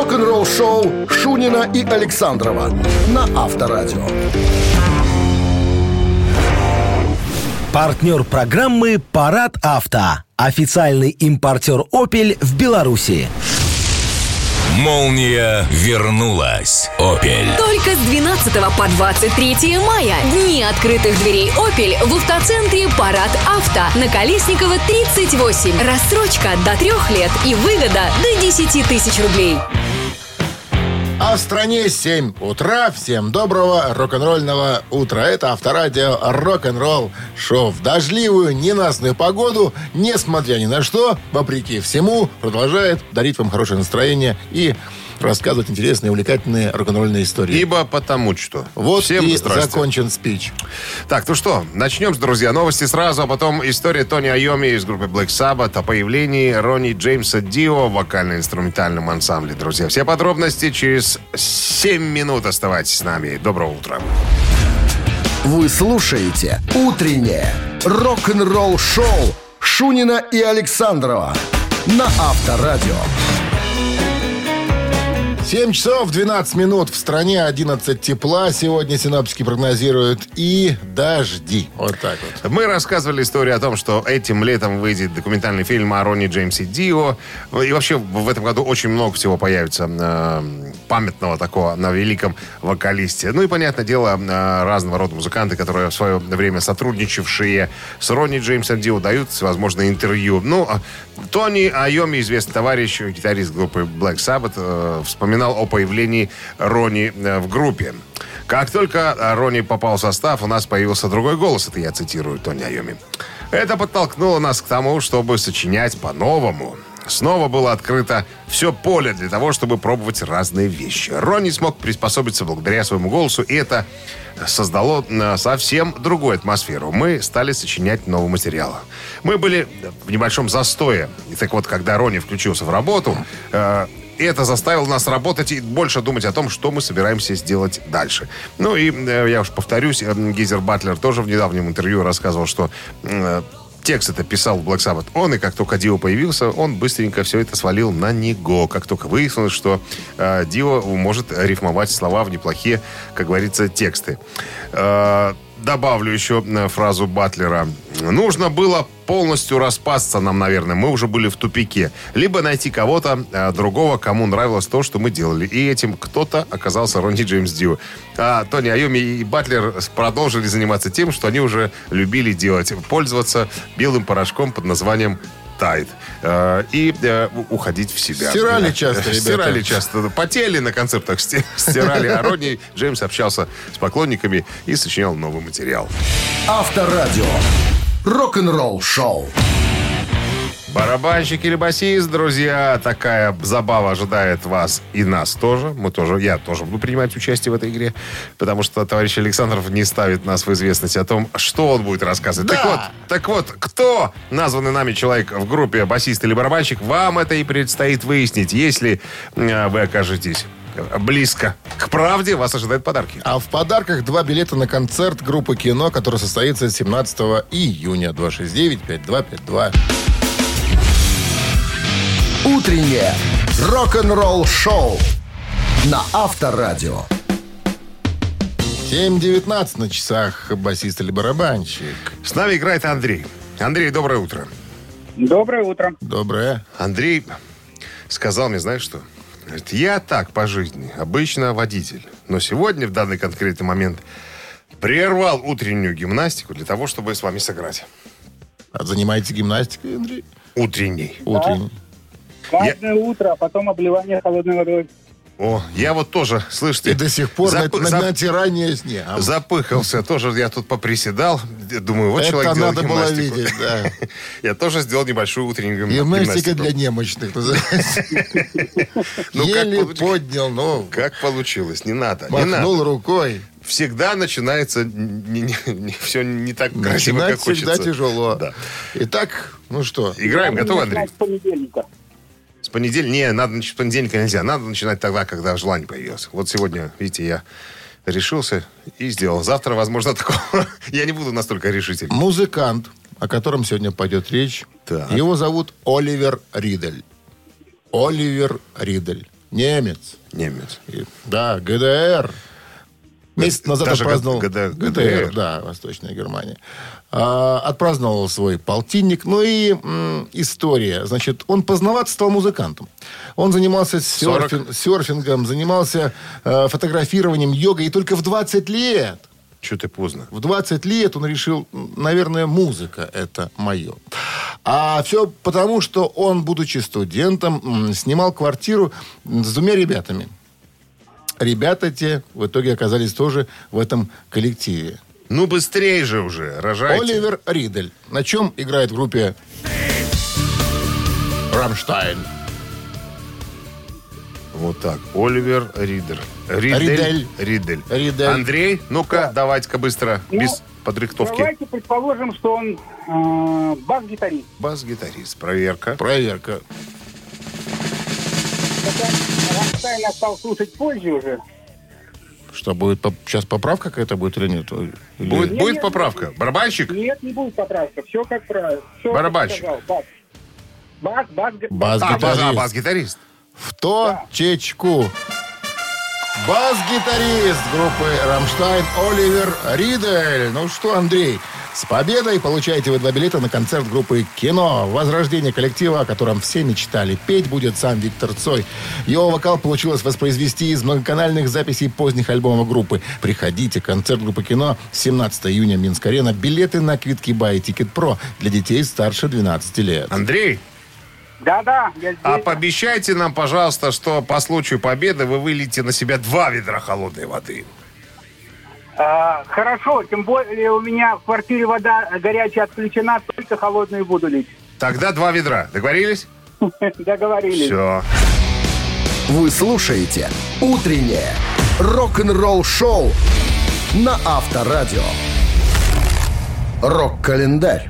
Рок-н-ролл-шоу Шунина и Александрова на Авторадио. Партнер программы «Парад авто». Официальный импортер «Опель» в Беларуси. Молния вернулась. Опель. Только с 12 по 23 мая. Дни открытых дверей «Опель» в автоцентре «Парад Авто» на Колесникова 38. Рассрочка до трех лет и выгода до 10 тысяч рублей. А в стране 7 утра. Всем доброго рок-н-ролльного утра. Это авторадио рок-н-ролл шоу. В дождливую, ненастную погоду, несмотря ни на что, вопреки всему, продолжает дарить вам хорошее настроение и рассказывать интересные, увлекательные рок-н-ролльные истории. Ибо потому что. вот Всем и здрасте. закончен спич. Так, ну что, начнем, друзья. Новости сразу, а потом история Тони Айоми из группы Black Sabbath о появлении Ронни Джеймса Дио в вокально-инструментальном ансамбле, друзья. Все подробности через 7 минут. Оставайтесь с нами. Доброго утра. Вы слушаете «Утреннее рок-н-ролл-шоу» Шунина и Александрова на Авторадио. 7 часов 12 минут. В стране 11 тепла. Сегодня синоптики прогнозируют и дожди. Вот так вот. Мы рассказывали историю о том, что этим летом выйдет документальный фильм о Ронни Джеймсе Дио. И вообще в этом году очень много всего появится э, памятного такого на великом вокалисте. Ну и, понятное дело, э, разного рода музыканты, которые в свое время сотрудничавшие с Ронни Джеймсом Дио, дают всевозможные интервью. Ну, а Тони Айоми, известный товарищ, гитарист группы Black Sabbath, э, вспоминал о появлении Ронни э, в группе. Как только э, Ронни попал в состав, у нас появился другой голос. Это я цитирую Тони Айоми. Это подтолкнуло нас к тому, чтобы сочинять по-новому. Снова было открыто все поле для того, чтобы пробовать разные вещи. Ронни смог приспособиться благодаря своему голосу, и это создало э, совсем другую атмосферу. Мы стали сочинять новый материал. Мы были в небольшом застое. И так вот, когда Ронни включился в работу, это заставило нас работать и больше думать о том, что мы собираемся сделать дальше. Ну и э, я уж повторюсь, э, Гизер Батлер тоже в недавнем интервью рассказывал, что э, текст это писал в Black Sabbath он, и как только Дио появился, он быстренько все это свалил на него. Как только выяснилось, что э, Дио может рифмовать слова в неплохие, как говорится, тексты. Э, добавлю еще э, фразу Батлера. Нужно было полностью распасться нам, наверное. Мы уже были в тупике. Либо найти кого-то э, другого, кому нравилось то, что мы делали. И этим кто-то оказался Ронни Джеймс Дио. А Тони Айоми и Батлер продолжили заниматься тем, что они уже любили делать. Пользоваться белым порошком под названием Тайд. Э, И э, уходить в себя. Стирали Да. часто, ребята. Стирали часто. Потели на концертах, сти- стирали. А Ронни Джеймс общался с поклонниками и сочинял новый материал. Авторадио. Рок-н-ролл шоу. Барабанщик или басист, друзья, такая забава ожидает вас и нас тоже. Мы тоже, я тоже буду принимать участие в этой игре, потому что товарищ Александров не ставит нас в известность о том, что он будет рассказывать. Так вот, так вот, кто названный нами человек в группе басист или барабанщик, вам это и предстоит выяснить, если э, вы окажетесь близко к правде, вас ожидают подарки. А в подарках два билета на концерт группы кино, который состоится 17 июня. 269-5252. Утреннее рок-н-ролл шоу на Авторадио. 7.19 на часах басист или барабанщик. С нами играет Андрей. Андрей, доброе утро. Доброе утро. Доброе. Андрей сказал мне, знаешь что? Говорит, я так по жизни, обычно водитель. Но сегодня, в данный конкретный момент, прервал утреннюю гимнастику для того, чтобы с вами сыграть. А занимаетесь гимнастикой, Андрей? Утренний. Утренний. Каждое утро, а потом обливание холодной водой. О, я вот тоже, слышите... И до сих пор на, запы- на- зап- натирание сне. А запыхался. Тоже я тут поприседал. Думаю, вот Это человек делает надо было гимнастику. видеть, да. Я тоже сделал небольшую утреннюю гим- Гимнастика гимнастику. для немощных. Ну, как Еле поднял, ну, Как получилось? Не надо. Не махнул рукой. всегда начинается все не так красиво, Начинать как хочется. всегда тяжело. Да. Итак, ну что, Играем, готов, Андрей? С понедельника. Не, надо с понедельника нельзя. Надо начинать тогда, когда желание появилось. Вот сегодня, видите, я решился и сделал. Завтра, возможно, такого. Я не буду настолько решительным. музыкант, о котором сегодня пойдет речь, Так. его зовут Оливер Ридель. Оливер Ридель. Немец. Немец. И- Да, ГДР. Месяц назад Даже отпраздновал... ГД- ГДР, ГДР. да, Восточная Германия. А, отпраздновал свой полтинник. Ну и м, история. Значит, он поздновато стал музыкантом. Он занимался серфин- серфингом, занимался э, фотографированием, йогой. И только в 20 лет Че ты поздно? в 20 лет он решил, наверное, музыка это мое. А все потому, что он, будучи студентом, снимал квартиру с двумя ребятами. Ребята те в итоге оказались тоже в этом коллективе. Ну, быстрее же уже, рожайте. Оливер Ридель. На чем играет в группе Рамштайн? Вот так. Оливер Ридер. Ридель. Ридель. Ридель. Ридель. Андрей, ну-ка, давайте-ка быстро, Ну, без подрихтовки. Давайте предположим, что он э, бас-гитарист. Бас-гитарист. Проверка. Проверка. Рамштайн стал слушать позже уже. Что, будет сейчас поправка какая-то будет или нет? Или- Будет, Не, будет не, поправка. Барабанщик? Нет, не будет поправка. Все как правильно. Все, Барабанщик. Как сказал. бас. Бас, бас, А, бас- а, Бас-гитарист. бас-гитарист. В точечку. Бас-гитарист группы «Рамштайн» Оливер Ридель. Ну что, Андрей, с победой получаете вы два билета на концерт группы «Кино». Возрождение коллектива, о котором все мечтали. Петь будет сам Виктор Цой. Его вокал получилось воспроизвести из многоканальных записей поздних альбомов группы. Приходите, концерт группы «Кино» 17 июня, Минск-арена. Билеты на kvitki.by, Ticketpro для детей старше 12 лет. Андрей, Да-да, я здесь. а пообещайте нам, пожалуйста, что по случаю победы вы выльете на себя два ведра холодной воды. А, хорошо, тем более у меня в квартире вода горячая отключена, только холодную буду лить. Тогда два ведра. Договорились? Договорились. Все. Вы слушаете «Утреннее рок-н-ролл-шоу» на Авторадио. Рок-календарь.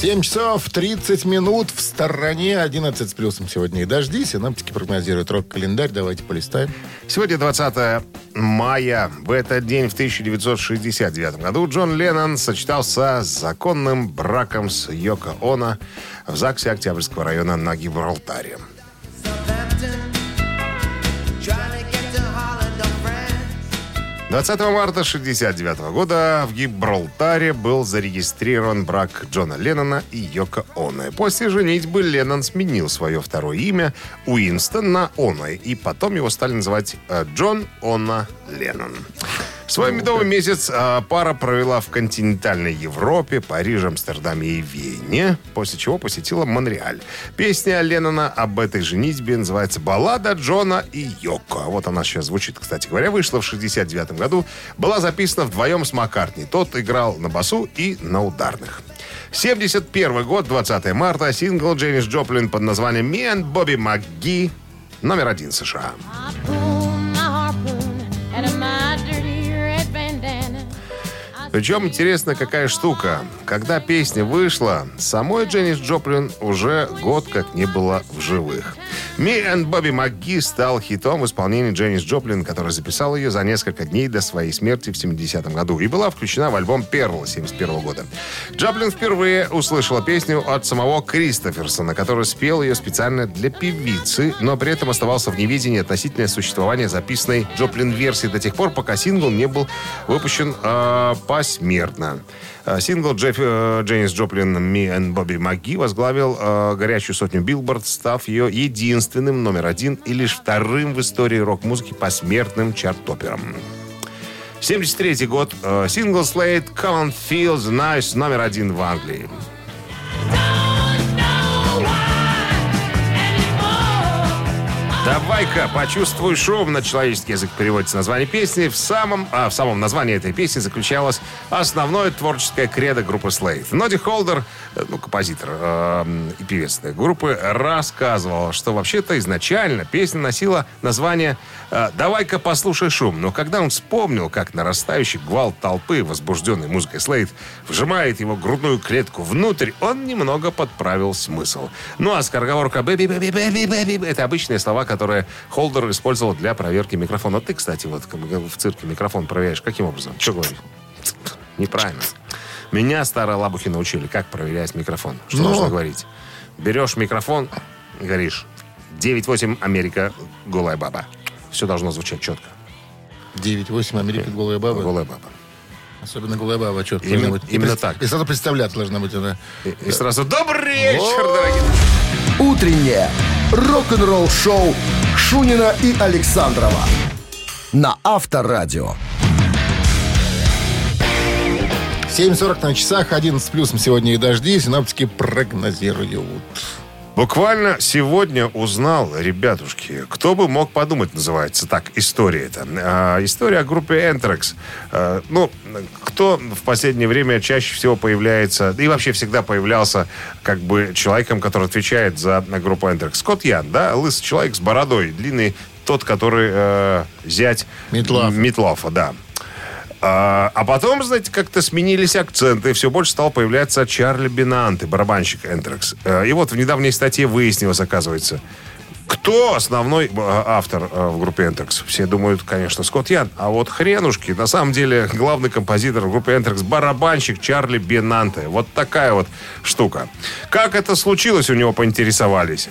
7 часов 30 минут в стороне 11 с плюсом сегодня и дожди. Синаптики прогнозируют рок-календарь. Давайте полистаем. Сегодня 20 мая. В этот день, в 1969 году, Джон Леннон сочетался с законным браком с Йоко Оно в ЗАГСе Октябрьского района на Гибралтаре. 20 марта 1969 года в Гибралтаре был зарегистрирован брак Джона Леннона и Йоко Оно. После женитьбы Леннон сменил свое второе имя Уинстон на Оно, и потом его стали называть э, Джон Оно Леннон. Свой медовый месяц э, пара провела в континентальной Европе, Париже, Амстердаме и Вене, после чего посетила Монреаль. Песня Леннона об этой женитьбе называется «Баллада Джона и Йоко». Вот она сейчас звучит, кстати говоря. Вышла в 69 году. Была записана вдвоем с Маккартни. Тот играл на басу и на ударных. 71 год, 20 марта, сингл Дженнис Джоплин под названием «Me and Bobby McGee» номер один США. Причем интересно какая штука. Когда песня вышла, самой Дженнис Джоплин уже год как не было в живых. «Me and Bobby McGee» стал хитом в исполнении Дженнис Джоплин, которая записала ее за несколько дней до своей смерти в 70-м году и была включена в альбом «Перл» 71 года. Джоплин впервые услышала песню от самого Кристоферсона, который спел ее специально для певицы, но при этом оставался в неведении относительно существования записанной Джоплин-версии до тех пор, пока сингл не был выпущен э, посмертно. Э, Сингл Джефф, э, Дженис Джоплин «Me and Bobby McGee» возглавил э, горячую сотню Билборд, став ее единственным номер один и лишь вторым в истории рок-музыки посмертным чарт-топером. 73 год. э, Сингл Slate «Come on Feel the Nice» номер один в Англии. Давай-ка почувствуй шум на человеческий язык переводится название песни. В самом, а, в самом названии этой песни заключалось основное творческое кредо группы Slade. Ноди Холдер, э, ну, композитор э, и певец этой группы, рассказывал, что вообще-то изначально песня носила название э, «Давай-ка послушай шум». Но когда он вспомнил, как нарастающий гвалт толпы, возбужденной музыкой Slade, вжимает его грудную клетку внутрь, он немного подправил смысл. Ну а скороговорка «бэби, бэби, бэби, бэби» — это обычные слова, которые Холдер использовал для проверки микрофона. Ты, кстати, вот в цирке микрофон проверяешь. Каким образом? Что говоришь? Неправильно. Меня старые лабухи научили, как проверять микрофон. Что Ну? нужно говорить? Берешь микрофон, говоришь 9-8 Америка, голая баба. Все должно звучать четко. 9-8 Америка голая баба. Голая баба. Особенно голая баба. Четко Именно- быть. И именно пред- так. И сразу представляться должна быть она. И, и сразу добрый вечер, дорогие. Утреннее рок-н-ролл-шоу Шунина и Александрова на Авторадио. 7.40 на часах, 11 плюсом сегодня и дожди. Синаптики прогнозируют. Буквально сегодня узнал, ребятушки, кто бы мог подумать, называется так, история это. А, история о группе Anthrax. А, ну, кто в последнее время чаще всего появляется, да и вообще всегда появлялся как бы человеком, который отвечает за группу Anthrax. Скотт Ян, да, лысый человек с бородой, длинный, тот, который э, зять Митлафа. Митлафа, да. А, а потом, знаете, как-то сменились акценты, и все больше стал появляться Чарли Бинанте, барабанщик Энтрекс. И вот в недавней статье выяснилось, оказывается, кто основной э, автор э, в группе Энтрекс? Все думают, конечно, Скотт Ян. А вот хренушки, на самом деле, главный композитор в группе Энтрекс барабанщик Чарли Бинанте. Вот такая вот штука. Как это случилось, у него поинтересовались.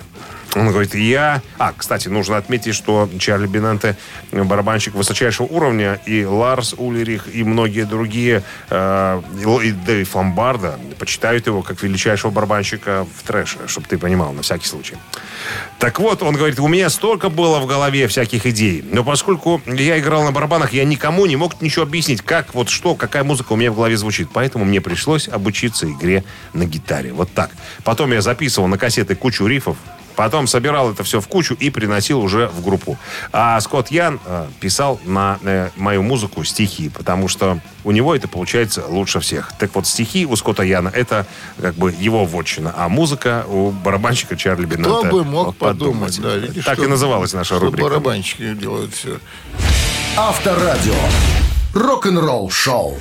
Он говорит, я... А, кстати, нужно отметить, что Чарли Бинанте барабанщик высочайшего уровня, и Ларс Улерих, и многие другие, э, и, Дэйв Ломбарда почитают его как величайшего барабанщика в трэше, чтобы ты понимал, на всякий случай. Так вот, он говорит, у меня столько было в голове всяких идей, но поскольку я играл на барабанах, я никому не мог ничего объяснить, как, вот что, какая музыка у меня в голове звучит. Поэтому мне пришлось обучиться игре на гитаре. Вот так. Потом я записывал на кассеты кучу рифов, Потом собирал это все в кучу и приносил уже в группу. А Скотт Ян э, писал на э, мою музыку стихи, потому что у него это получается лучше всех. Так вот, стихи у Скотта Яна это как бы его вотчина, а музыка у барабанщика Чарли Беннета. Кто бы мог Вот подумать. Да, видишь, так что- и называлась наша что рубрика. барабанщики делают все. Авторадио. Рок-н-ролл-шоу.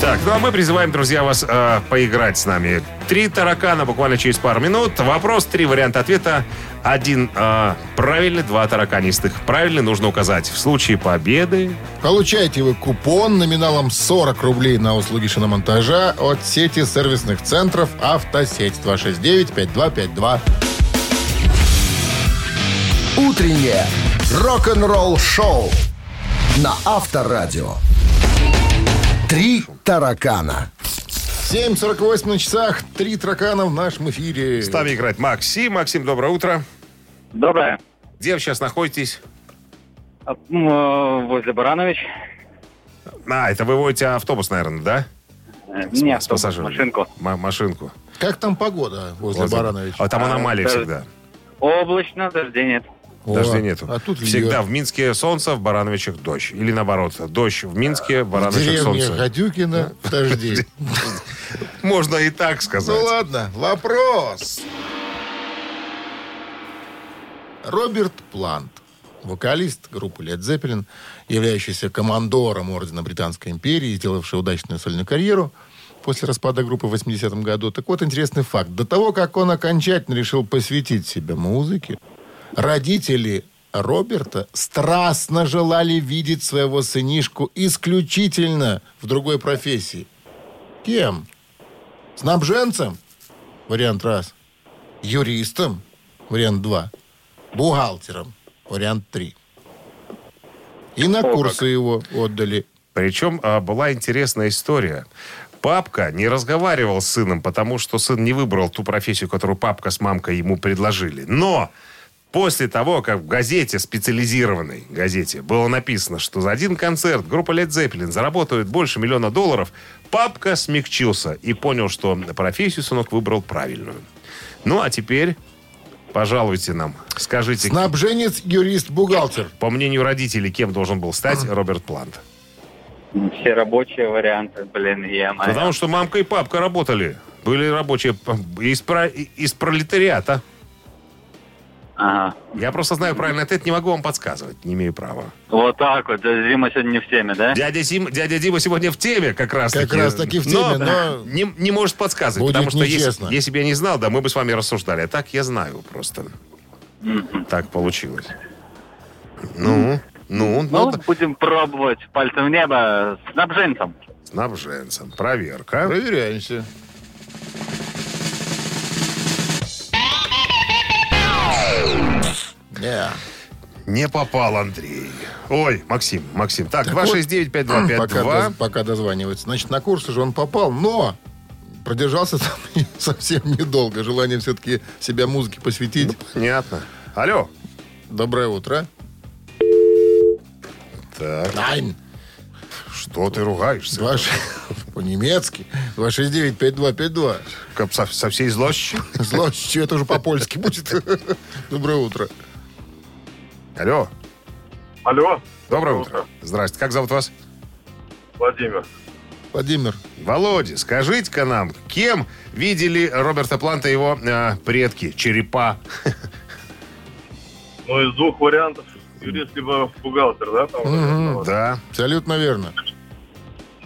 Так, ну а мы призываем, друзья, вас э, поиграть с нами. Три таракана буквально через пару минут. Вопрос, три варианта ответа. Один э, правильный, два тараканистых. Правильный нужно указать. В случае победы Получаете вы купон номиналом 40 рублей на услуги шиномонтажа от сети сервисных центров «Автосеть» 269-5252. Утреннее рок-н-ролл-шоу на Авторадио. Три таракана. 7.48 на часах. Три таракана в нашем эфире. с нами играет Максим. Максим, доброе утро. Доброе. Где вы сейчас находитесь? А, э, Возле Баранович. А, это вы водите автобус, наверное, да? Э, С- Нет, с пассажирами. машинку. М- машинку. Как там погода возле Возле- Барановича? А там А, аномалия да. всегда. Облачно, дождей нет. О, Дождя нету. А тут Всегда в Минске солнце, в Барановичах дождь. Или наоборот, дождь в Минске, в Барановичах деревне солнце. Гадюкина дожди. Можно и так Ну сказать. ладно, вопрос. Роберт Плант, вокалист группы Led Zeppelin, являющийся командором Ордена Британской империи, сделавший удачную сольную карьеру после распада группы в 80-м году. Так вот, интересный факт. До того, как он окончательно решил посвятить себя музыке, родители Роберта страстно желали видеть своего сынишку исключительно в другой профессии. Кем? Снабженцем? Вариант раз. Юристом? Вариант два. Бухгалтером? Вариант три. И на курсы его отдали. Причем а, была интересная история. Папка не разговаривал с сыном, потому что сын не выбрал ту профессию, которую папка с мамкой ему предложили. Но после того, как в газете, специализированной газете, было написано, что за один концерт группа Led Zeppelin заработает больше миллиона долларов, папка смягчился и понял, что профессию сынок выбрал правильную. Ну, а теперь пожалуйте нам. Скажите, Снабженец, юрист, бухгалтер. по мнению родителей, кем должен был стать Роберт Плант? Все рабочие варианты, блин, я Потому что мамка и папка работали. Были рабочие п- из, про- из пролетариата. Ага. Я просто знаю правильный ответ, не могу вам подсказывать, не имею права. Вот так вот. Дима сегодня не в теме, да? Дядя, Сим, дядя Дима сегодня в теме как раз Как раз таки в теме, но- Не, не может подсказывать, Будет потому что если, нечестно. если бы я не знал, да, мы бы с вами рассуждали. А так я знаю просто. Так получилось. Ну, ну, Ну, ну, будем пробовать пальцем в небо с снабженцем. снабженцем. Проверка. Проверяемся. Не. Не попал Андрей. Ой, Максим, Максим. Так, Так вот, 269-5252. Пока, пока дозванивается. Значит, на курсы же он попал, но продержался там совсем недолго. Желание все-таки себя музыке посвятить. Понятно. Алло. Доброе утро. Так, Найн. что ты ругаешься? Два ш- По-немецки. 269-5252. Как со, со всей злостью? Злостью это уже по-польски будет. Доброе утро. Алло. Алло, Доброе утро. Здрасте. Как зовут вас? Владимир. Владимир. Володя, скажите-ка нам, кем видели Роберта Планта его э, предки, черепа? Ну, из двух вариантов. Юрист либо бухгалтер, да? Там, Мгм. Да. Абсолютно верно.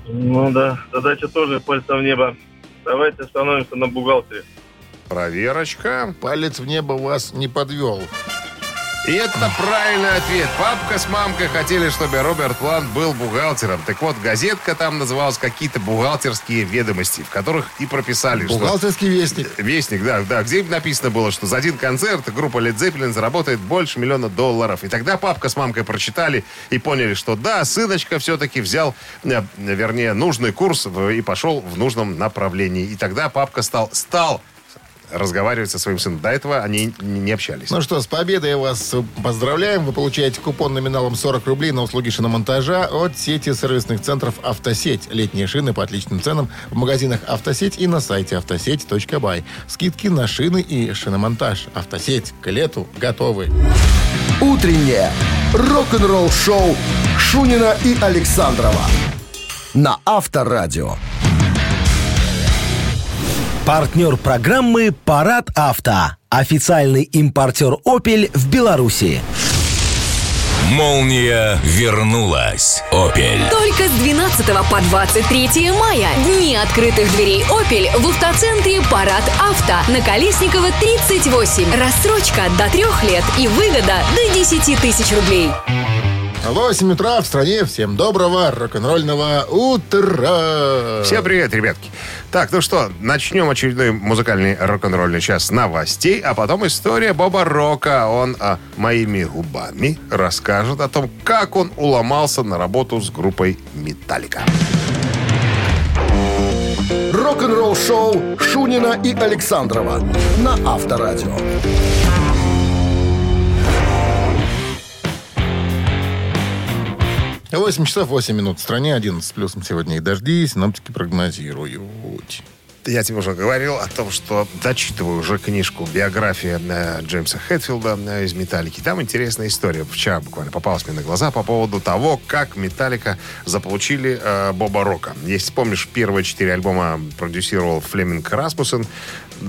Ну да, задача тоже пальца в небо. Давайте остановимся на бухгалтере. Проверочка. Палец в небо вас не подвел. И это правильный ответ. Папка с мамкой хотели, чтобы Роберт Плант был бухгалтером. Так вот, газетка там называлась «Какие-то бухгалтерские ведомости», в которых и прописали, что... Бухгалтерский вестник. Вестник, да, да, где написано было, что за один концерт группа Led Zeppelin заработает больше миллиона долларов. И тогда папка с мамкой прочитали и поняли, что да, сыночка все-таки взял, э, вернее, нужный курс и пошел в нужном направлении. И тогда папка стал, стал разговаривать со своим сыном. До этого они не общались. Ну что, с победой вас поздравляем. Вы получаете купон номиналом 40 рублей на услуги шиномонтажа от сети сервисных центров «Автосеть». Летние шины по отличным ценам в магазинах «Автосеть» и на сайте автосеть.бай. Скидки на шины и шиномонтаж. «Автосеть» к лету готовы. Утреннее рок-н-ролл-шоу Шунина и Александрова на Авторадио. Партнер программы «Парад авто». Официальный импортер «Опель» в Беларуси. Молния вернулась. Опель. Только с 12 по 23 мая. Дни открытых дверей «Опель» в автоцентре «Парад Авто» на Колесникова 38. Рассрочка до трех лет и выгода до 10 тысяч рублей. 8 утра в стране. Всем доброго рок-н-ролльного утра. Всем привет, ребятки. Так, ну что, начнем очередной музыкальный рок-н-ролльный час новостей, а потом история Боба Рока. Он а, моими губами расскажет о том, как он уломался на работу с группой «Металлика». Рок-н-ролл-шоу Шунина и Александрова на Авторадио. 8 часов 8 минут. В стране 11 с плюсом сегодня и дожди. Синоптики прогнозируют. Я тебе уже говорил о том, что дочитываю уже книжку «Биография э, Джеймса Хэтфилда э, из «Металлики». Там интересная история. Вчера буквально попалась мне на глаза по поводу того, как «Металлика» заполучили э, Боба Рока. Если помнишь, первые четыре альбома продюсировал Флеминг Распуссен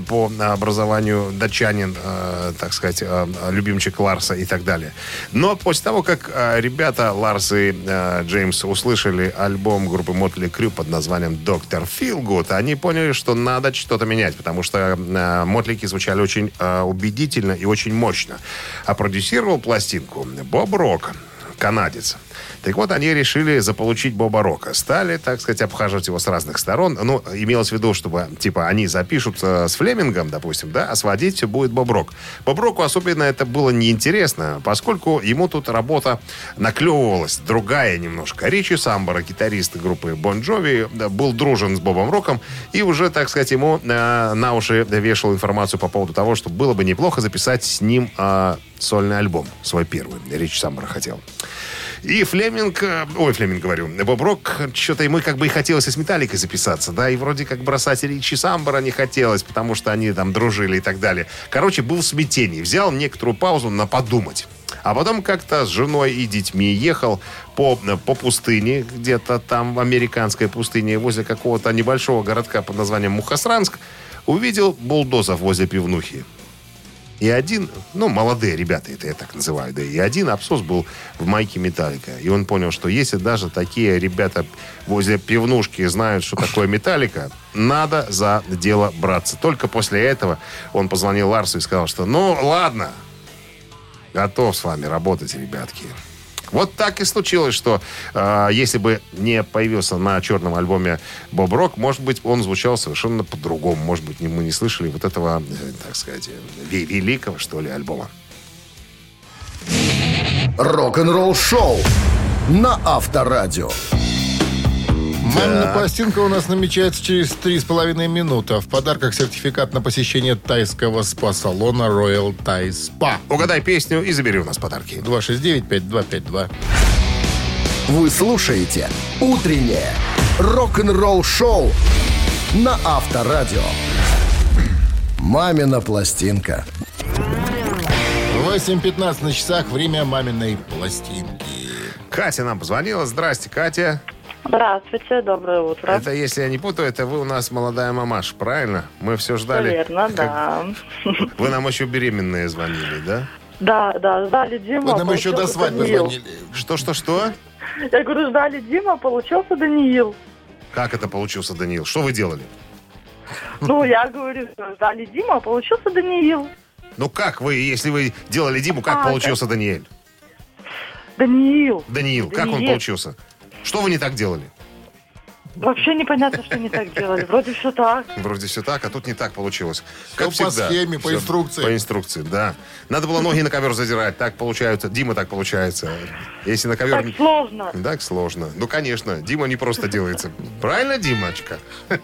по образованию датчанин, э, так сказать, э, любимчик Ларса и так далее. Но после того, как э, ребята Ларс и э, Джеймс услышали альбом группы Мотли Крю под названием «Доктор Филгуд», они поняли, что надо что-то менять, потому что э, Мотлики звучали очень э, убедительно и очень мощно. А продюсировал пластинку Боб Рок, канадец. Так вот, они решили заполучить Боба Рока. Стали, так сказать, обхаживать его с разных сторон. Ну, имелось в виду, чтобы, типа, они запишут э, с Флемингом, допустим, да, а сводить все будет Боб Рок. Боб Року особенно это было неинтересно, поскольку ему тут работа наклевывалась другая немножко. Ричи Самбора, гитарист группы Бон Джови, был дружен с Бобом Роком и уже, так сказать, ему э, на уши вешал информацию по поводу того, что было бы неплохо записать с ним э, сольный альбом, свой первый. Ричи Самбора хотел. И Флеминг, э, ой, Флеминг говорю, Боб Рок, что-то ему как бы и хотелось и с Металликой записаться, да, и вроде как бросать Ричи Самбора не хотелось, потому что они там дружили и так далее. Короче, был в смятении, взял некоторую паузу на подумать. А потом как-то с женой и детьми ехал по, по пустыне, где-то там в американской пустыне, возле какого-то небольшого городка под названием Мухасранск, увидел булдозов возле пивнухи. И один, ну, молодые ребята, это я так называю, да, и один абсос был в майке Металлика. И он понял, что если даже такие ребята возле пивнушки знают, что такое Металлика, надо за дело браться. Только после этого он позвонил Ларсу и сказал, что ну, ладно, готов с вами работать, ребятки. Вот так и случилось, что э, если бы не появился на черном альбоме Боб Рок, может быть, он звучал совершенно по-другому. Может быть, мы не слышали вот этого, э, так сказать, ве- великого, что ли, альбома. Рок-н-ролл шоу на Авторадио. Мамина пластинка у нас намечается через три с половиной минуты. А в подарках сертификат на посещение тайского спа-салона Royal Thai Spa. Угадай песню и забери у нас подарки. 269-5252. Вы слушаете «Утреннее рок-н-ролл-шоу» на Авторадио. «Мамина пластинка». 8.15 на часах. Время маминой пластинки. Катя нам позвонила. Здрасте, Катя. Здравствуйте, доброе утро. Это, если я не путаю, это вы у нас молодая мамаш, правильно? Мы все ждали. Верно, как- да. Вы нам еще беременные звонили, да? Да, да, ждали Дима. Вы нам еще до свадьбы Даниил. звонили. Что-что-что? Я говорю, ждали Дима, получился Даниил. Как это получился, Даниил? Что вы делали? Ну, я говорю, ждали Дима, получился Даниил. Ну как вы, если вы делали Диму, как А, получился Даниэль? Даниил. Даниил, как он получился? Что вы не так делали? Вообще непонятно, что не так делали. Вроде все так. Вроде все так, а тут не так получилось. Всё по схеме, по Всё инструкции. По инструкции, да. Надо было ноги на ковер задирать, так получается. Дима так получается. Если на ковер... Так сложно. Так сложно. Ну, конечно, Дима не просто делается. Правильно, Димочка?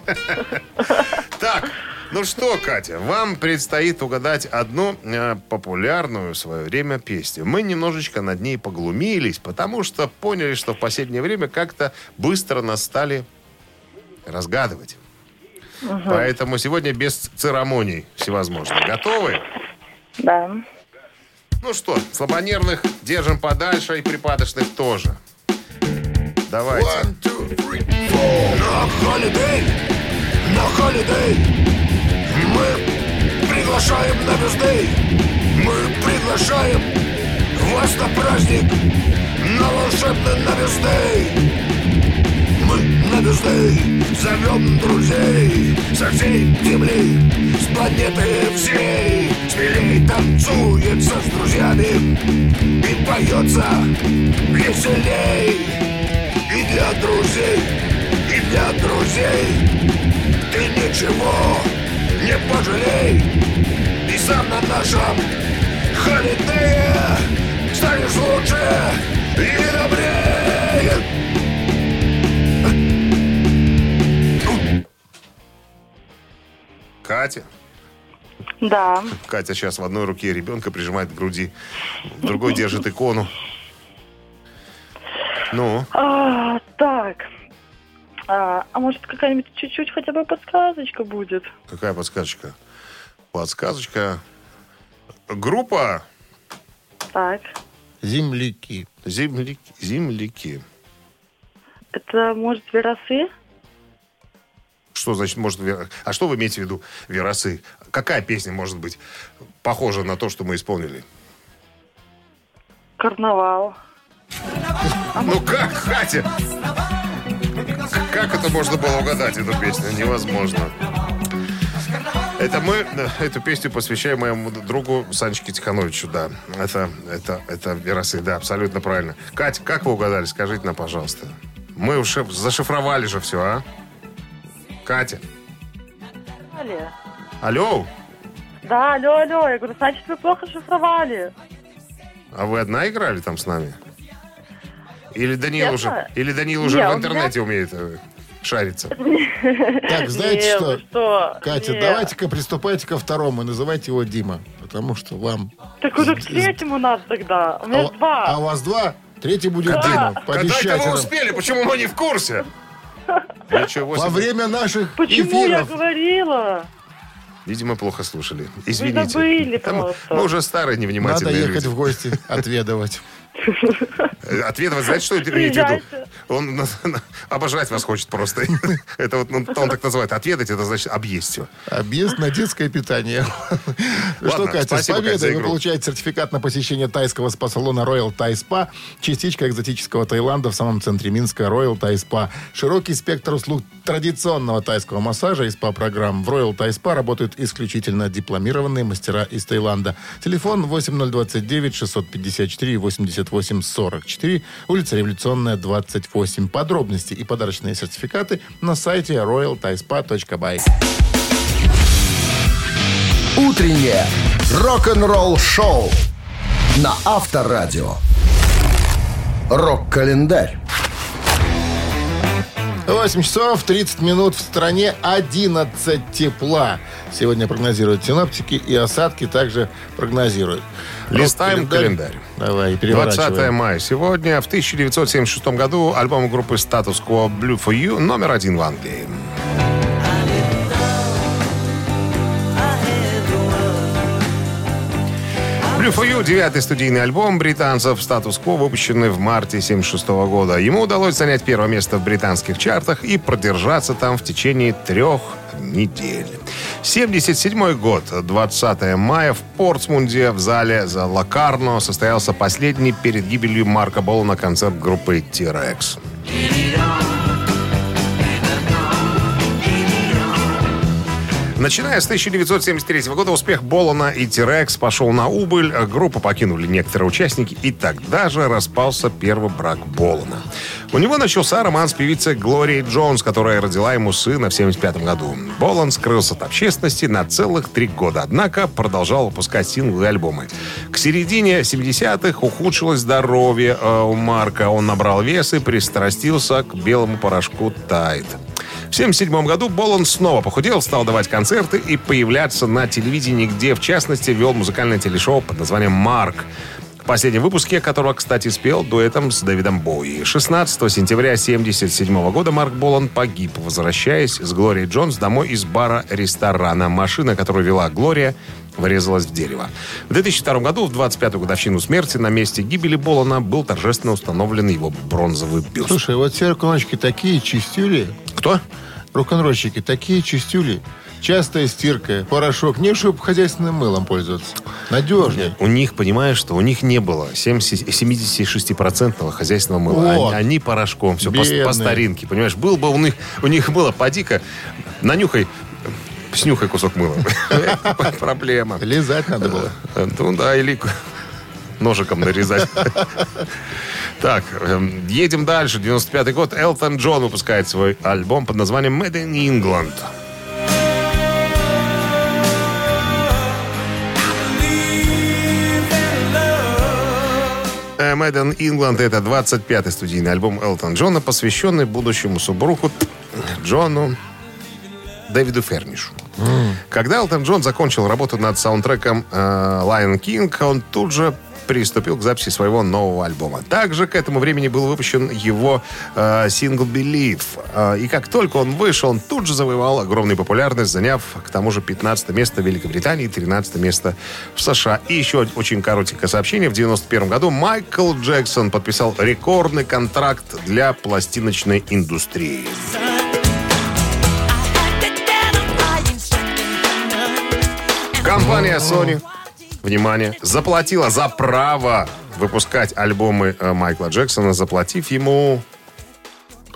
Так, ну что, Катя, вам предстоит угадать одну э, популярную в свое время песню. Мы немножечко над ней поглумились, потому что поняли, что в последнее время как-то быстро нас стали разгадывать. Поэтому сегодня без церемоний всевозможных. Готовы? Да. Ну что, слабонервных держим подальше и припадочных тоже. Давайте. One, two, three. На холидей, на холидей Мы приглашаем на везды Мы приглашаем вас на праздник На волшебный на везды Мы на везды зовем друзей Со всей земли, с планеты всей. Смелей танцуется с друзьями И поется веселей. И для друзей, и для друзей Ты ничего не пожалей И сам на нашем холидее Станешь лучше и добрее Катя. Да. Катя сейчас в одной руке ребенка прижимает к груди, в другой держит икону. Ну, А, так. А, а может какая-нибудь чуть-чуть хотя бы подсказочка будет? какая подсказочка? Подсказочка. Группа Так. Земляки. земляки. земляки. Это может веросы? Что значит может... вера- А что вы имеете в виду, веросы? Какая песня может быть похожа на то, что мы исполнили? Карнавал. Ну как, Катя? Как это можно было угадать, эту песню? Невозможно. Это мы эту песню посвящаем моему другу Санечке Тихановичу, да. Это, это, это веросы, да, абсолютно правильно. Кать, как вы угадали? Скажите нам, пожалуйста. Мы уже зашифровали же все, а? Катя. Алле. Алло? Да, алло, алло. Я говорю, значит, вы плохо шифровали. А вы одна играли там с нами? Или Даниил Честно? уже, или Даниил уже Не, в интернете умеет э, шариться? Так, знаете Не, что? вы что? Катя, Не. давайте-ка приступайте ко второму и называйте его Дима. Потому что вам... Так уже к третьему надо тогда. У меня А, два. а у вас два? Третий будет Дима. Когда это вы успели? Почему мы не в курсе? Ничего Во время наших Почему я эфиров. говорила? Видимо, плохо слушали. Извините. забыли Да мы- просто. Мы уже старые, Надо невнимательные ехать люди. в гости, отведывать. Ответ, знаете, что это имеете в виду? Он обожрать вас хочет просто. Это вот ну, он так называет. Отведать, это значит объесть все. Объезд на детское питание. Что, Катя, с победой вы получаете сертификат на посещение тайского спа-салона Royal Thai Spa, частичка экзотического Таиланда в самом центре Минска Royal Thai Spa. Широкий спектр услуг традиционного тайского массажа и спа-программ. В Royal Thai Spa работают исключительно дипломированные мастера из Таиланда. Телефон 8029 654 88 44, улица Революционная, 28. Подробности и подарочные сертификаты на сайте royalthaispa.by. Утреннее рок-н-ролл шоу на Авторадио. Рок-календарь. 8 часов 30 минут в стране 11 тепла. Сегодня прогнозируют синоптики и осадки также прогнозируют. Листаем календарь. Давай, 20 переворачиваем. мая сегодня. В 1976 году альбом группы Status Quo Blue for You номер один в Англии. For You, девятый студийный альбом британцев Quo, выпущенный в марте 76 года. Ему удалось занять первое место в британских чартах и продержаться там в течение трех недель. 77 год, 20 мая, в Портсмунде в зале за Лакарно состоялся последний перед гибелью Марка Болана концерт группы T-Rex. Начиная с 1973 года успех Болана и T-Rex пошел на убыль, группу покинули некоторые участники, и тогда же распался первый брак Болана. У него начался роман с певицей Глорией Джонс, которая родила ему сына в 1975 году. Болан скрылся от общественности на целых три года, однако продолжал выпускать синглы и альбомы. К середине 70-х ухудшилось здоровье э, у Марка. Он набрал вес и пристрастился к белому порошку Тайд. В 1977 году Болан снова похудел, стал давать концерты и появляться на телевидении, где, в частности, вел музыкальное телешоу под названием «Марк», в последнем выпуске которого, кстати, спел дуэтом с Дэвидом Боуи. 16 сентября 1977 года Марк Болан погиб, возвращаясь с Глорией Джонс домой из бара-ресторана. Машина, которую вела Глория, врезалась в дерево. В 2002 году, в 25-ю годовщину смерти, на месте гибели Болана был торжественно установлен его бронзовый бюст. Слушай, вот рок-н-ролльщики такие чистюли. Кто? Рок-н-ролльщики такие чистюли. Частая стирка, порошок. Не чтобы хозяйственным мылом пользоваться. Надежнее. У них, понимаешь, что у них не было 70 76% хозяйственного мыла. Вот. Они, они порошком, все по, по старинке. Понимаешь, был бы у них, у них было, поди-ка, нанюхай, снюхай кусок мыла. Проблема. Лизать надо было. Ну да, или ножиком нарезать. Так, эм, едем дальше. 95-й год. Элтон Джон выпускает свой альбом под названием Made in England. Э, Made in England это 25-й студийный альбом Элтон Джона, посвященный будущему супругу Джону Дэвиду Фернишу. Когда Элтон Джон закончил работу над саундтреком э, Lion King, он тут же приступил к записи своего нового альбома. Также к этому времени был выпущен его э, сингл Believe. Э, и как только он вышел, он тут же завоевал огромную популярность, заняв к тому же 15 место в Великобритании и 13 место в США. И еще очень коротенькое сообщение. В 91 году Майкл Джексон подписал рекордный контракт для пластиночной индустрии. Компания Sony, внимание, заплатила за право выпускать альбомы э, Майкла Джексона, заплатив ему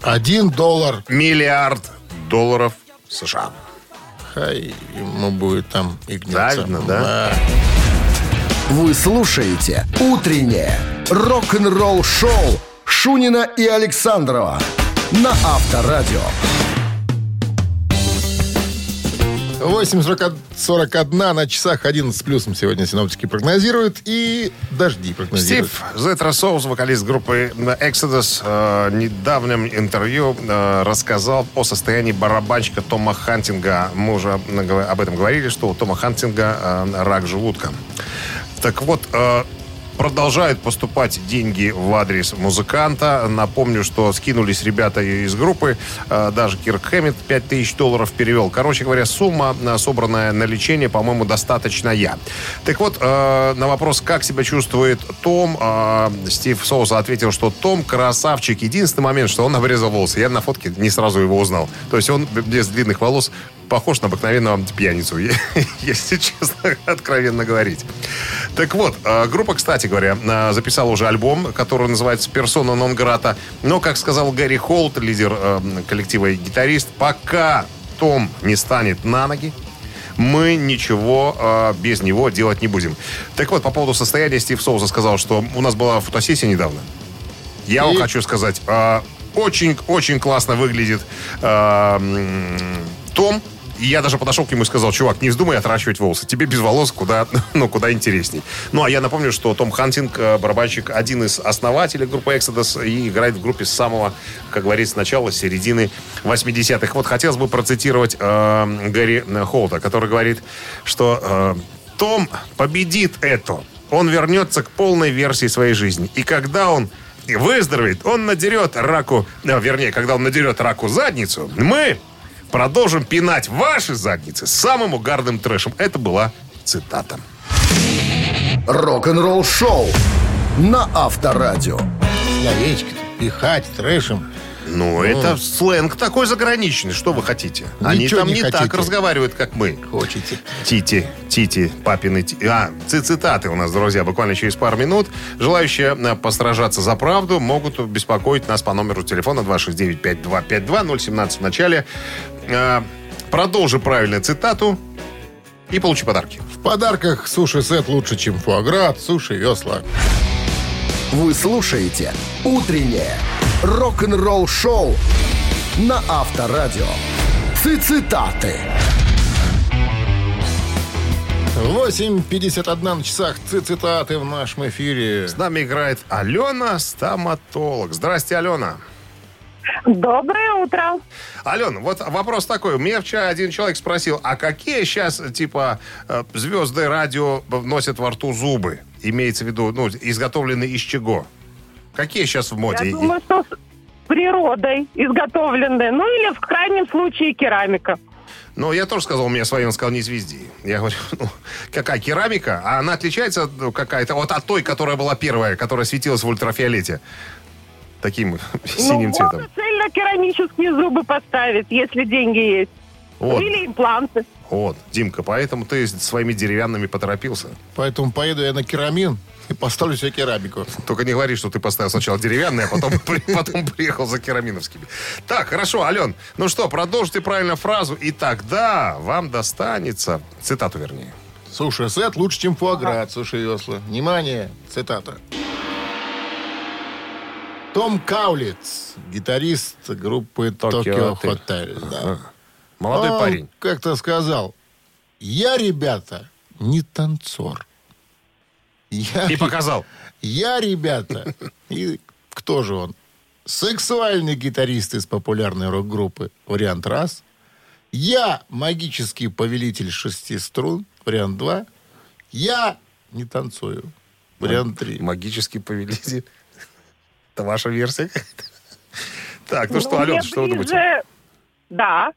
Один доллар. миллиард долларов США. Хай, ему будет там и гнется. Правильно, да? Вы слушаете «Утреннее рок-н-ролл-шоу» Шунина и Александрова на Авторадио. 8.41 на часах 11 с плюсом сегодня синоптики прогнозируют. И дожди прогнозируют. Стив Зетра Соус, вокалист группы Exodus, э, в недавнем интервью э, рассказал о состоянии барабанщика Тома Хантинга. Мы уже об этом говорили, что у Тома Хантинга э, рак желудка. Так вот, э, продолжают поступать деньги в адрес музыканта. Напомню, что скинулись ребята из группы. Э, Даже Кирк Хэммит 5000 долларов перевел. Короче говоря, сумма, э, собранная на лечение, по-моему, достаточная. Так вот, э, на вопрос, как себя чувствует Том, Стив Соуса ответил, что Том красавчик. Единственный момент, что он обрезал волосы. Я на фотке не сразу его узнал. То есть он без длинных волос похож на обыкновенного пьяницу, если честно, откровенно говорить. Так вот, э, группа, кстати говоря, э, записала уже альбом, который называется «Персона нон грата». Но, как сказал Гэри Холт, лидер э, коллектива и гитарист, пока Том не станет на ноги, мы ничего э, без него делать не будем. Так вот, по поводу состояния Стив Соуза сказал, что у нас была фотосессия недавно. Я вам И? хочу сказать, э, очень-очень классно выглядит э, Том. И я даже подошел к нему и сказал, чувак, не вздумай отращивать волосы. Тебе без волос куда, ну, куда интересней. Ну, а я напомню, что Том Хантинг, э, барабанщик, один из основателей группы Exodus и играет в группе с самого, как говорится, начала, середины 80-х. Вот хотелось бы процитировать э, Гэри Холта, который говорит, что э, Том победит это. Он вернется к полной версии своей жизни. И когда он выздоровеет, он надерет раку, э, вернее, когда он надерет раку задницу, мы продолжим пинать ваши задницы самым угарным трэшем. Это была цитата. Рок-н-ролл шоу на Авторадио. Словечко пихать трэшем. Ну, это сленг такой заграничный. Что вы хотите? Они там не не, так разговаривают, как мы. Хотите. Тити, Тити, папины... А, ци- цитаты у нас, друзья, буквально через пару минут. Желающие э, постражаться за правду могут беспокоить нас по номеру телефона 269-5252, 017 в начале. Э, Продолжи правильную цитату и получи подарки. В подарках суши-сет лучше, чем фуагра от суши весла. Вы слушаете «Утреннее рок-н-ролл-шоу» на Авторадио. Цитаты. 8.51 на часах Ци- цитаты в нашем эфире. С нами играет Алена, стоматолог. Здрасте, Алена. Доброе утро. Алена, вот вопрос такой. Меня вчера один человек спросил, а какие сейчас, типа, э, звезды радио носят во рту зубы? Имеется в виду, ну, изготовленные из чего? Какие сейчас в моде? Я думаю, что с природой изготовленные. Ну или в крайнем случае керамика. Ну, я тоже сказал, у меня свои, он сказал, не звезди. Я говорю, ну, какая керамика? А она отличается ну, какая-то вот от той, которая была первая, которая светилась в ультрафиолете. Таким синим ну, цветом. можно цельно-керамические зубы поставить, если деньги есть. Вот. Или импланты. Вот, Димка, поэтому ты своими деревянными поторопился. Поэтому поеду я на керамин и поставлю себе керамику. Только не говори, что ты поставил сначала деревянные, а потом, потом приехал за кераминовскими. Так, хорошо, Ален, ну что, продолжите правильно фразу, и тогда вам достанется, цитату вернее. Суши-сет лучше, чем фуагра от суши весла. Внимание, цитата. Том Каулиц, гитарист группы Hotel. Hotel. да. Молодой Он парень. как-то сказал, я, ребята, не танцор. Я, И показал. я, ребята, и кто же он? Сексуальный гитарист из популярной рок-группы. Вариант раз. Я магический повелитель шести струн. Вариант два. Я не танцую. Вариант три. Магический повелитель. Это ваша версия какая-то? Так, ну, что, мне Ален, что вы ближе- думаете? Да.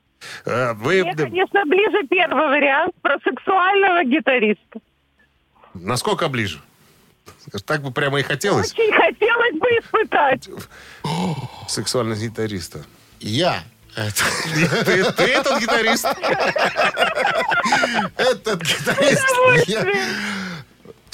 Э, Вы, Мне, конечно, ближе первый вариант про сексуального гитариста. насколько ближе? Так бы прямо и хотелось. Очень хотелось бы испытать. Сексуальность гитариста. Я. Ты, ты этот гитарист? Этот гитарист. я-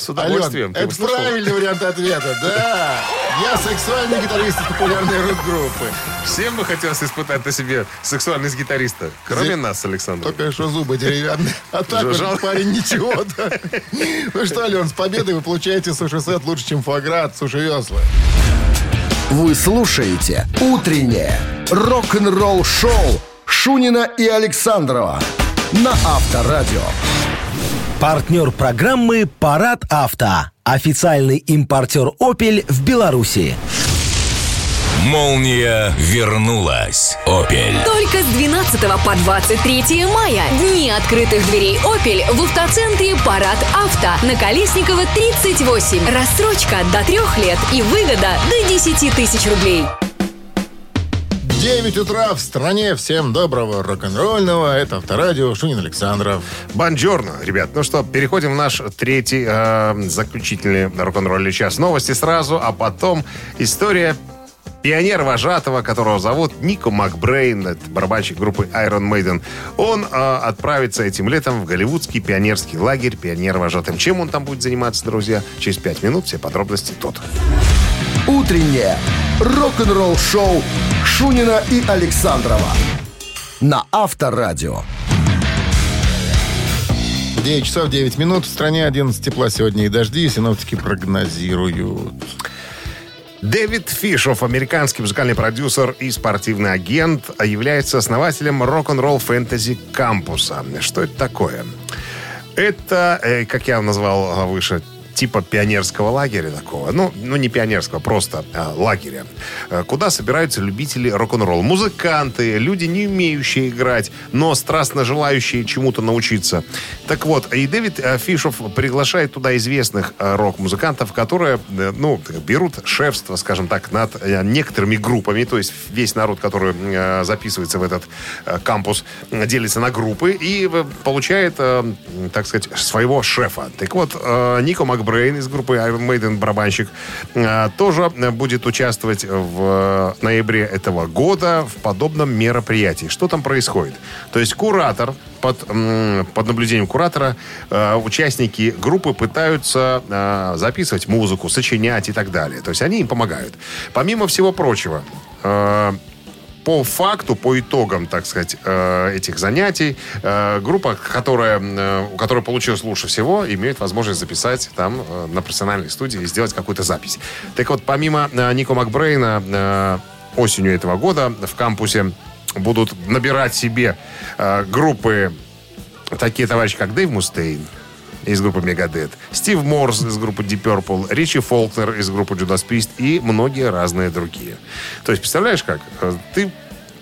С удовольствием. Ален, это бы слушал? правильный вариант ответа, да. Я сексуальный гитарист из популярной рок-группы. Всем бы хотелось испытать на себе сексуальность гитариста. Кроме Зе- нас, Александр. Только что зубы деревянные. А так вот, парень, ничего, да. Ну что, Ален, с победой вы получаете суши-сет лучше, чем фуагра от суши весла. Вы слушаете «Утреннее рок-н-ролл-шоу» Шунина и Александрова на Авторадио. Партнер программы «Парад авто». Официальный импортер «Опель» в Беларуси. Молния вернулась. Опель. Только с 12 по 23 мая. Дни открытых дверей «Опель» в автоцентре «Парад Авто» на Колесникова 38. Рассрочка до трех лет и выгода до 10 тысяч рублей. 9 утра в стране. Всем доброго рок-н-ролльного. Это Авторадио. Шунин Александров. Бонжорно, ребят. Ну что, переходим в наш третий э, заключительный рок-н-ролльный час. Новости сразу, а потом история пионер-вожатого, которого зовут Нико Макбрейн, это барабанщик группы Iron Maiden. Он э, отправится этим летом в голливудский пионерский лагерь пионер-вожатым. Чем он там будет заниматься, друзья? Через пять минут все подробности тут. «Утреннее рок-н-ролл-шоу» Шунина и Александрова на Авторадио. 9 часов 9 минут. В стране 11 тепла сегодня и дожди. Синоптики прогнозируют. Дэвид Фишов, американский музыкальный продюсер и спортивный агент, является основателем рок-н-ролл фэнтези кампуса. Что это такое? Это, э, как я назвал выше, типа пионерского лагеря такого. Ну, ну не пионерского, просто а, лагеря. э, Куда собираются любители рок-н-ролл. Музыканты, люди, не умеющие играть, но страстно желающие чему-то научиться. Так вот, и Дэвид э, Фишов приглашает туда известных э, рок-музыкантов, которые, ну, берут шефство, скажем так, над некоторыми группами. То есть весь народ, который записывается в этот кампус, делится на группы и получает, так сказать, своего шефа. Так вот, Нико Макбрейн из группы Iron Maiden, барабанщик, э, тоже будет участвовать в ноябре этого года в подобном мероприятии. Что там происходит? То есть куратор, под, под наблюдением куратора, э, участники группы пытаются э, записывать музыку, сочинять и так далее. То есть они им помогают. Помимо всего прочего, по факту, по итогам, так сказать, э, этих занятий, э, группа, которая, э, у которой получилось лучше всего, имеет возможность записать там на профессиональной студии и сделать какую-то запись. Так вот, помимо Нико Макбрейна, осенью этого года в кампусе будут набирать себе группы такие товарищи, как Дэйв Мустейн, из группы Megadeth, Стив Морс из группы Deep Purple, Ричи Фолкнер из группы Judas Priest и многие разные другие. То есть, представляешь как? Э, Ты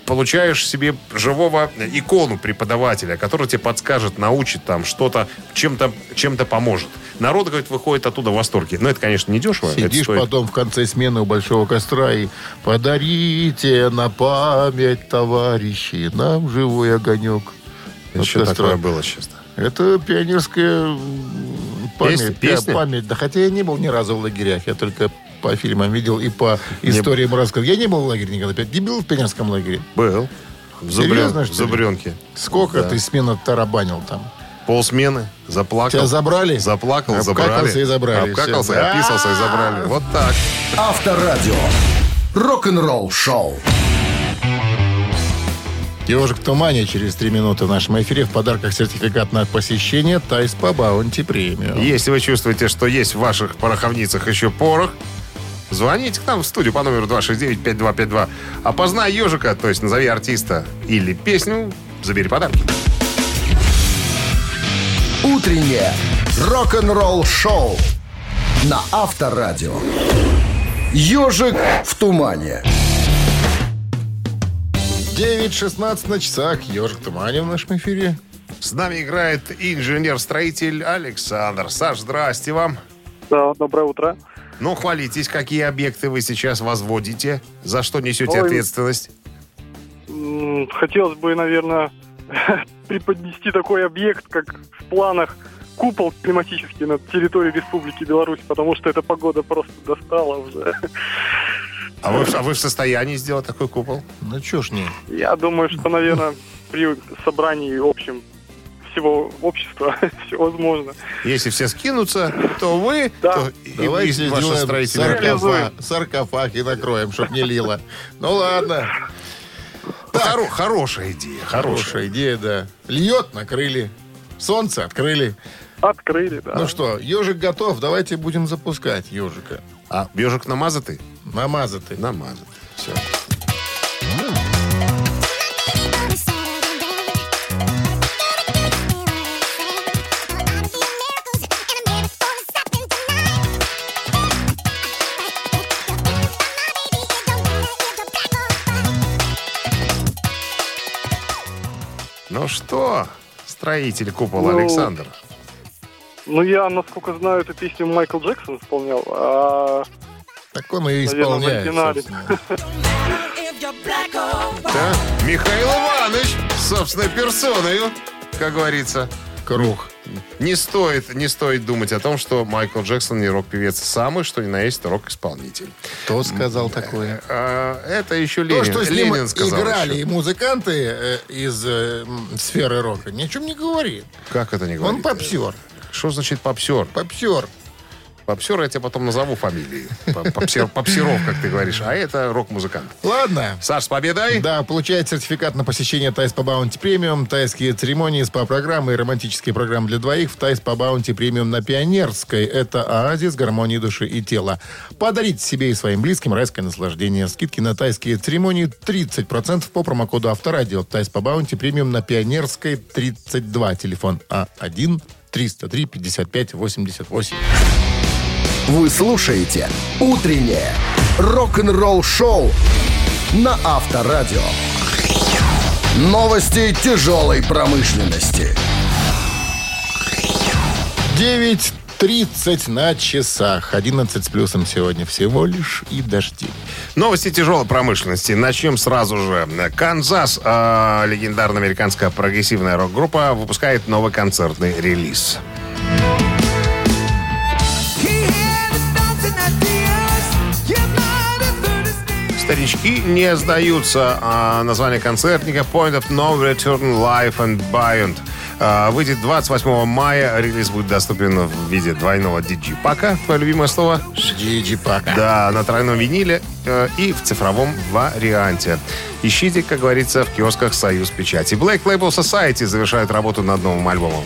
получаешь себе живого икону преподавателя, который тебе подскажет, научит там что-то, чем-то чем поможет. Народ, говорит, выходит оттуда в восторге. Но это, конечно, не дешево. Сидишь стоит- потом в конце смены у большого костра и подарите на память, товарищи, нам живой огонек. Это костра. такое было, честно? Это пионерская память. Песня- да, песня? память. Да, хотя я не был ни разу в лагерях. Я только по фильмам видел и по историям рассказывал. Я не был в лагере никогда. Ты был в пионерском лагере? Был. В, Зубрен- что в? Зубренке. Сколько Да. ты смен тарабанил там? Полсмены, заплакал. Тебя забрали? Заплакал, Обкакался забрали. и забрали. Обкакался, описался и забрали. Вот так. Авторадио. Рок-н-ролл шоу. Ежик в тумане через три минуты в нашем эфире. В подарках сертификат на посещение Thai Spa Bounty Premium. Если вы чувствуете, что есть в ваших пороховницах еще порох, звоните к нам в студию по номеру 269-5252. Опознай ежика, то есть назови артиста или песню, забери подарки. Утреннее рок-н-ролл шоу на Авторадио. Ежик в тумане. 9.16 на часах. Ежик в тумане в нашем эфире. С нами играет инженер-строитель Александр. Саш, здрасте вам. Да, доброе утро. Ну, хвалитесь, какие объекты вы сейчас возводите, за что несете Ой. ответственность. Хотелось бы, наверное, преподнести такой объект, как в планах купол климатический над территорией Республики Беларусь, потому что эта погода просто достала уже. А вы, а вы в состоянии сделать такой купол? Ну, чё ж не. Я думаю, что, наверное, при собрании общем всего общества все возможно. Если все скинутся, то вы, то и, Давайте и сделаем строители. саркофаг, саркофаг и накроем, чтоб не лило. Ну ладно. Хоро- хорошая идея. Хорошая идея, да. Льет, накрыли. Солнце открыли. Открыли, да. Ну что, ежик готов, давайте будем запускать ежика. А ежик намазатый? Намазатый. Намазатый. Все. Ну что, строитель купола Ну, Александр? Ну, я, насколько знаю, эту песню Майкл Джексон исполнял, а... Так он в исполняет. Да? Михаил Иванович, собственной персоною, как говорится. Круг. Не стоит, не стоит думать о том, что Майкл Джексон не рок-певец. Самый, что ни на есть, рок-исполнитель. Кто сказал такое? А, это еще То, Ленин, что с ним Ленин сказал играли еще. и музыканты э, из э, сферы рока, ни о чем не говорит. Как это не говорит? Он попсер. Что значит попсер? Попсер. Попсер я тебя потом назову фамилии. Попсер- Попсеров, как ты говоришь. А это рок-музыкант. Ладно. Саш, с победой! Да, получает сертификат на посещение Thai Spa Bounty Premium, тайские церемонии, СПА-программы и романтические программы для двоих в Thai Spa Bounty Premium на Пионерской. Это оазис гармонии души и тела. Подарите себе и своим близким райское наслаждение. Скидки на тайские церемонии 30% по промокоду Авторадио. Thai Spa Bounty Premium на Пионерской 32. Телефон A1 303 55 88. Вы слушаете «Утреннее рок-н-ролл-шоу» на Авторадио. Новости тяжелой промышленности. 9.30 на часах. 11 с плюсом сегодня всего лишь и дожди. Новости тяжелой промышленности. Начнем сразу же. Канзас, э, легендарная американская прогрессивная рок-группа, выпускает новый концертный релиз. Старички не сдаются. А название концертника Point of No Return Live and Beyond. А, Выйдет 28 мая. Релиз будет доступен в виде двойного диджипака. Твое любимое слово? Диджипака. Да, на тройном виниле э, и в цифровом варианте. Ищите, как говорится, в киосках «Союз Печати». Black Label Society завершает работу над новым альбомом.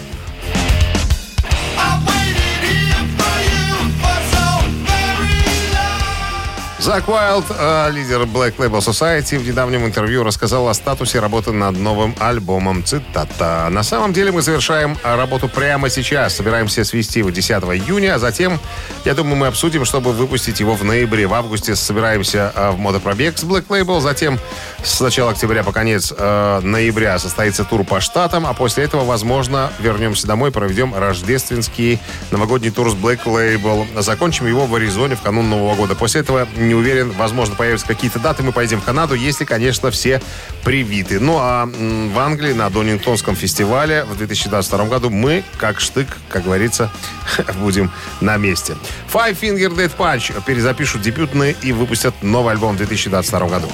Зак Уайлд, э, лидер Black Label Society, в недавнем интервью рассказал о статусе работы над новым альбомом. Цитата. «На самом деле мы завершаем работу прямо сейчас. Собираемся свести его 10 июня, а затем, я думаю, мы обсудим, чтобы выпустить его в ноябре. В августе собираемся э, в мотопробег с Black Label. Затем с начала октября по конец э, ноября состоится тур по штатам, а после этого, возможно, вернемся домой, проведем рождественский новогодний тур с Black Label. Закончим его в Аризоне в канун Нового года. После этого, не уверен, возможно, появятся какие-то даты, мы поедем в Канаду, если, конечно, все привиты. Ну, а в Англии на Донингтонском фестивале в 2022 году мы, как штык, как говорится, будем на месте. Five Finger Dead Punch перезапишут дебютный и выпустят новый альбом в 2022 году.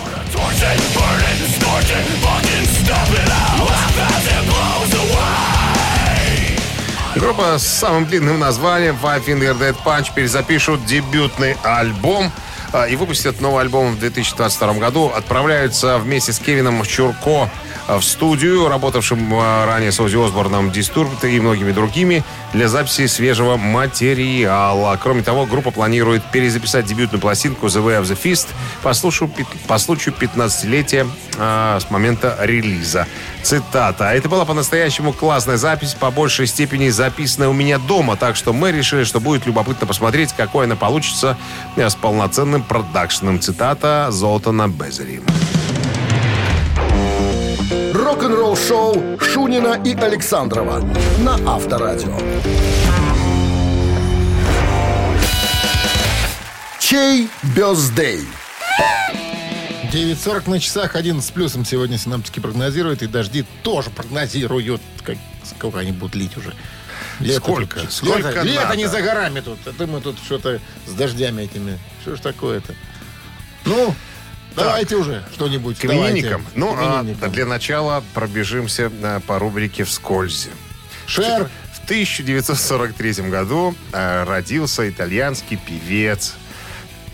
Группа с самым длинным названием Five Finger Dead Punch перезапишут дебютный альбом и выпустят новый альбом в 2022 году. Отправляются вместе с Кевином Чурко а, в студию, работавшим а, ранее с Ози Осборном, Disturbed и многими другими, для записи свежего материала. Кроме того, группа планирует перезаписать дебютную пластинку The Way of the Fist по случаю, пи- по случаю 15-летия а, с момента релиза. Цитата. «Это была по-настоящему классная запись, по большей степени записанная у меня дома, так что мы решили, что будет любопытно посмотреть, какой она получится с полноценным продакшеном». Цитата Золтана Безери. Рок-н-ролл-шоу Шунина и Александрова на Авторадио. Чей бездей? 9.40 на часах, 11 с плюсом сегодня синаптики прогнозируют, и дожди тоже прогнозируют. Как, сколько они будут лить уже? Сколько? тут- Сколько лето, лето не за горами тут. А то мы тут что-то с дождями этими. Что ж такое-то? Ну, давайте уже что-нибудь. К именинникам. Ну, а для начала пробежимся э, по рубрике «Вскользь». Шер. В 1943 году э, родился итальянский певец.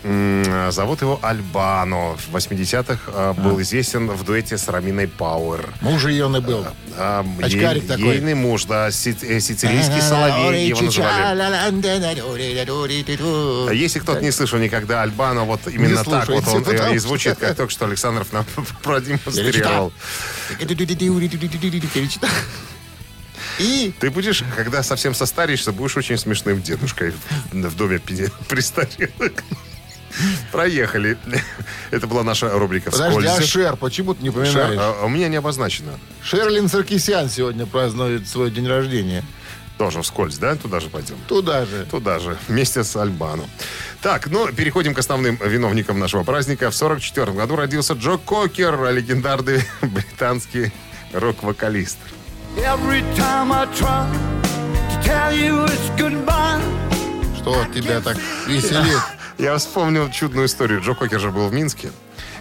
Зовут его Альбано. В 80-х э, был известен в дуэте с Раминой Пауэр. Муж ее он и был. А, Очкарик ей- такой. Ейный муж, да, си- э, сицилийский соловей его называли. Если кто-то не слышал никогда Альбано, вот именно так вот он и звучит, как только что Александров нам продемонстрировал. И Ты будешь, когда совсем состаришься, будешь очень смешным дедушкой в доме престарелых. Проехали. Это была наша рубрика Подожди, а. Шер, почему ты не Шер, поминаешь? а, У меня не обозначено. Шерлин Саркисян сегодня празднует свой день рождения. Тоже вскользь, да? Туда же пойдем. Туда же. Туда же, вместе с Альбану. Так, ну, переходим к основным виновникам нашего праздника. В 44 году родился Джо Кокер, легендарный британский рок-вокалист. Что тебя так веселит? Я вспомнил чудную историю. Джо Кокер же был в Минске.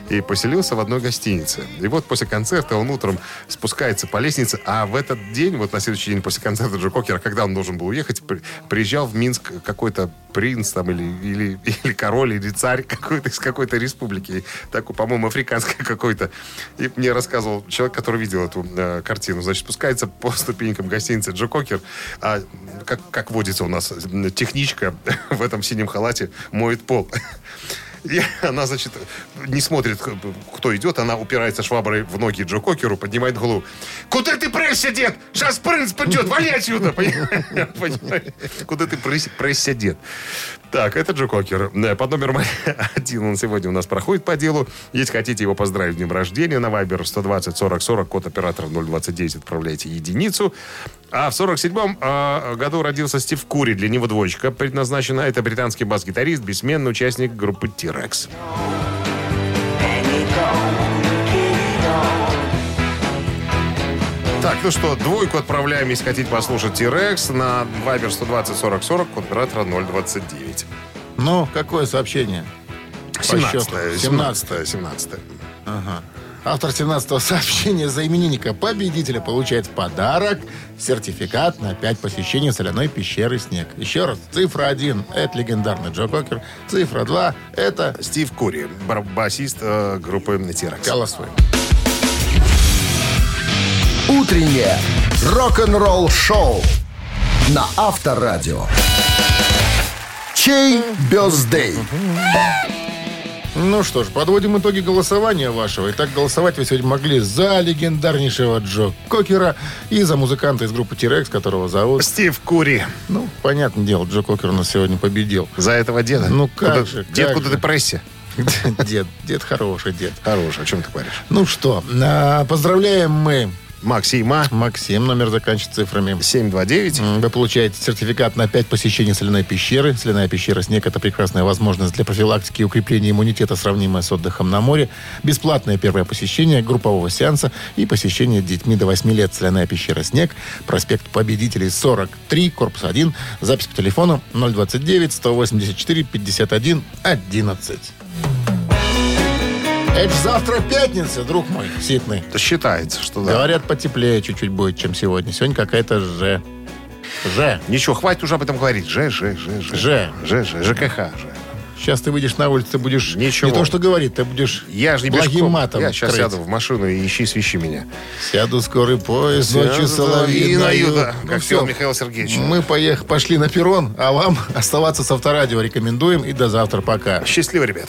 И поселился в одной гостинице. И вот после концерта он утром спускается по лестнице, а в этот день, вот на следующий день после концерта Джо Кокера, когда он должен был уехать, при- приезжал в Минск какой-то принц там или, или, или король, или царь какой-то из какой-то республики, такой, по-моему, африканской какой-то. И мне рассказывал человек, который видел эту э, картину. Значит, спускается по ступенькам гостиницы Джо Кокер, а как, как водится у нас, техничка в этом синем халате моет пол. И она, значит, не смотрит, кто идет, она упирается шваброй в ноги Джо Кокеру, поднимает голову. Куда ты пресся, дед? Сейчас принц придет, вали отсюда! Куда ты пресся, дед? Так, это Джо Кокер. Э, Под номером один он сегодня у нас проходит по делу. Если хотите его поздравить с днем рождения, на Вайбер 120 40 40, код оператора 029, отправляйте единицу. А в 47-м э, году родился Стив Кури. Для него двоечка предназначена. Это британский бас-гитарист, бессменный участник группы T-Rex. Так, ну что, двойку отправляем, если хотите послушать T-Rex на Viber 120 40 40, код оператора 029. Ну, какое сообщение? По 17 счету. 17 17 Ага. Автор 17-го сообщения за именинника победителя получает в подарок сертификат на 5 посещений соляной пещеры «Снег». Еще раз, цифра 1 – это легендарный Джо Кокер. Цифра 2 – это Стив Кури, басист э, группы T-Rex. Голосуй. Утреннее рок-н-ролл-шоу на Авторадио. Чей бездей? Ну что ж, подводим итоги голосования вашего. Итак, голосовать вы сегодня могли за легендарнейшего Джо Кокера и за музыканта из группы T-Rex, которого зовут... Стив Кури. Ну, понятное дело, Джо Кокер у нас сегодня победил. За этого деда? Ну как Куда- же, Дед, как куда же. ты прессе? Дед, дед хороший, дед. Хороший, о чем ты говоришь? Ну что, а, поздравляем мы Максима. Максим, номер заканчивается цифрами. 729. М, Вы получаете сертификат на 5 посещений соляной пещеры. Соляная пещера «Снег» — это прекрасная возможность для профилактики и укрепления иммунитета, сравнимая с отдыхом на море. Бесплатное первое посещение группового сеанса и посещение детьми до 8 лет. Соляная пещера «Снег», проспект Победителей, 43, корпус 1. Запись по телефону 029-184-51-11. Это ж завтра пятница, друг мой, ситный. Это считается, что да. Говорят, потеплее чуть-чуть будет, чем сегодня. Сегодня какая-то же. Же. Ничего, хватит уже об этом говорить. Ж, Ж, Ж, Ж. Ж. Ж, Ж, ЖКХ, Ж. Сейчас ты выйдешь на улицу, ты будешь Ничего. не то, что говорить, ты будешь Я же не благим пешком. матом Я сейчас крыть. сяду в машину и ищи свищи меня. Сяду скорый поезд, ночью соловьиною. соловьиною, Ну как всё. пел Михаил Сергеевич. Мы поех, пошли на перрон, а вам оставаться с авторадио рекомендуем. И до завтра. Пока. Счастливо, ребят.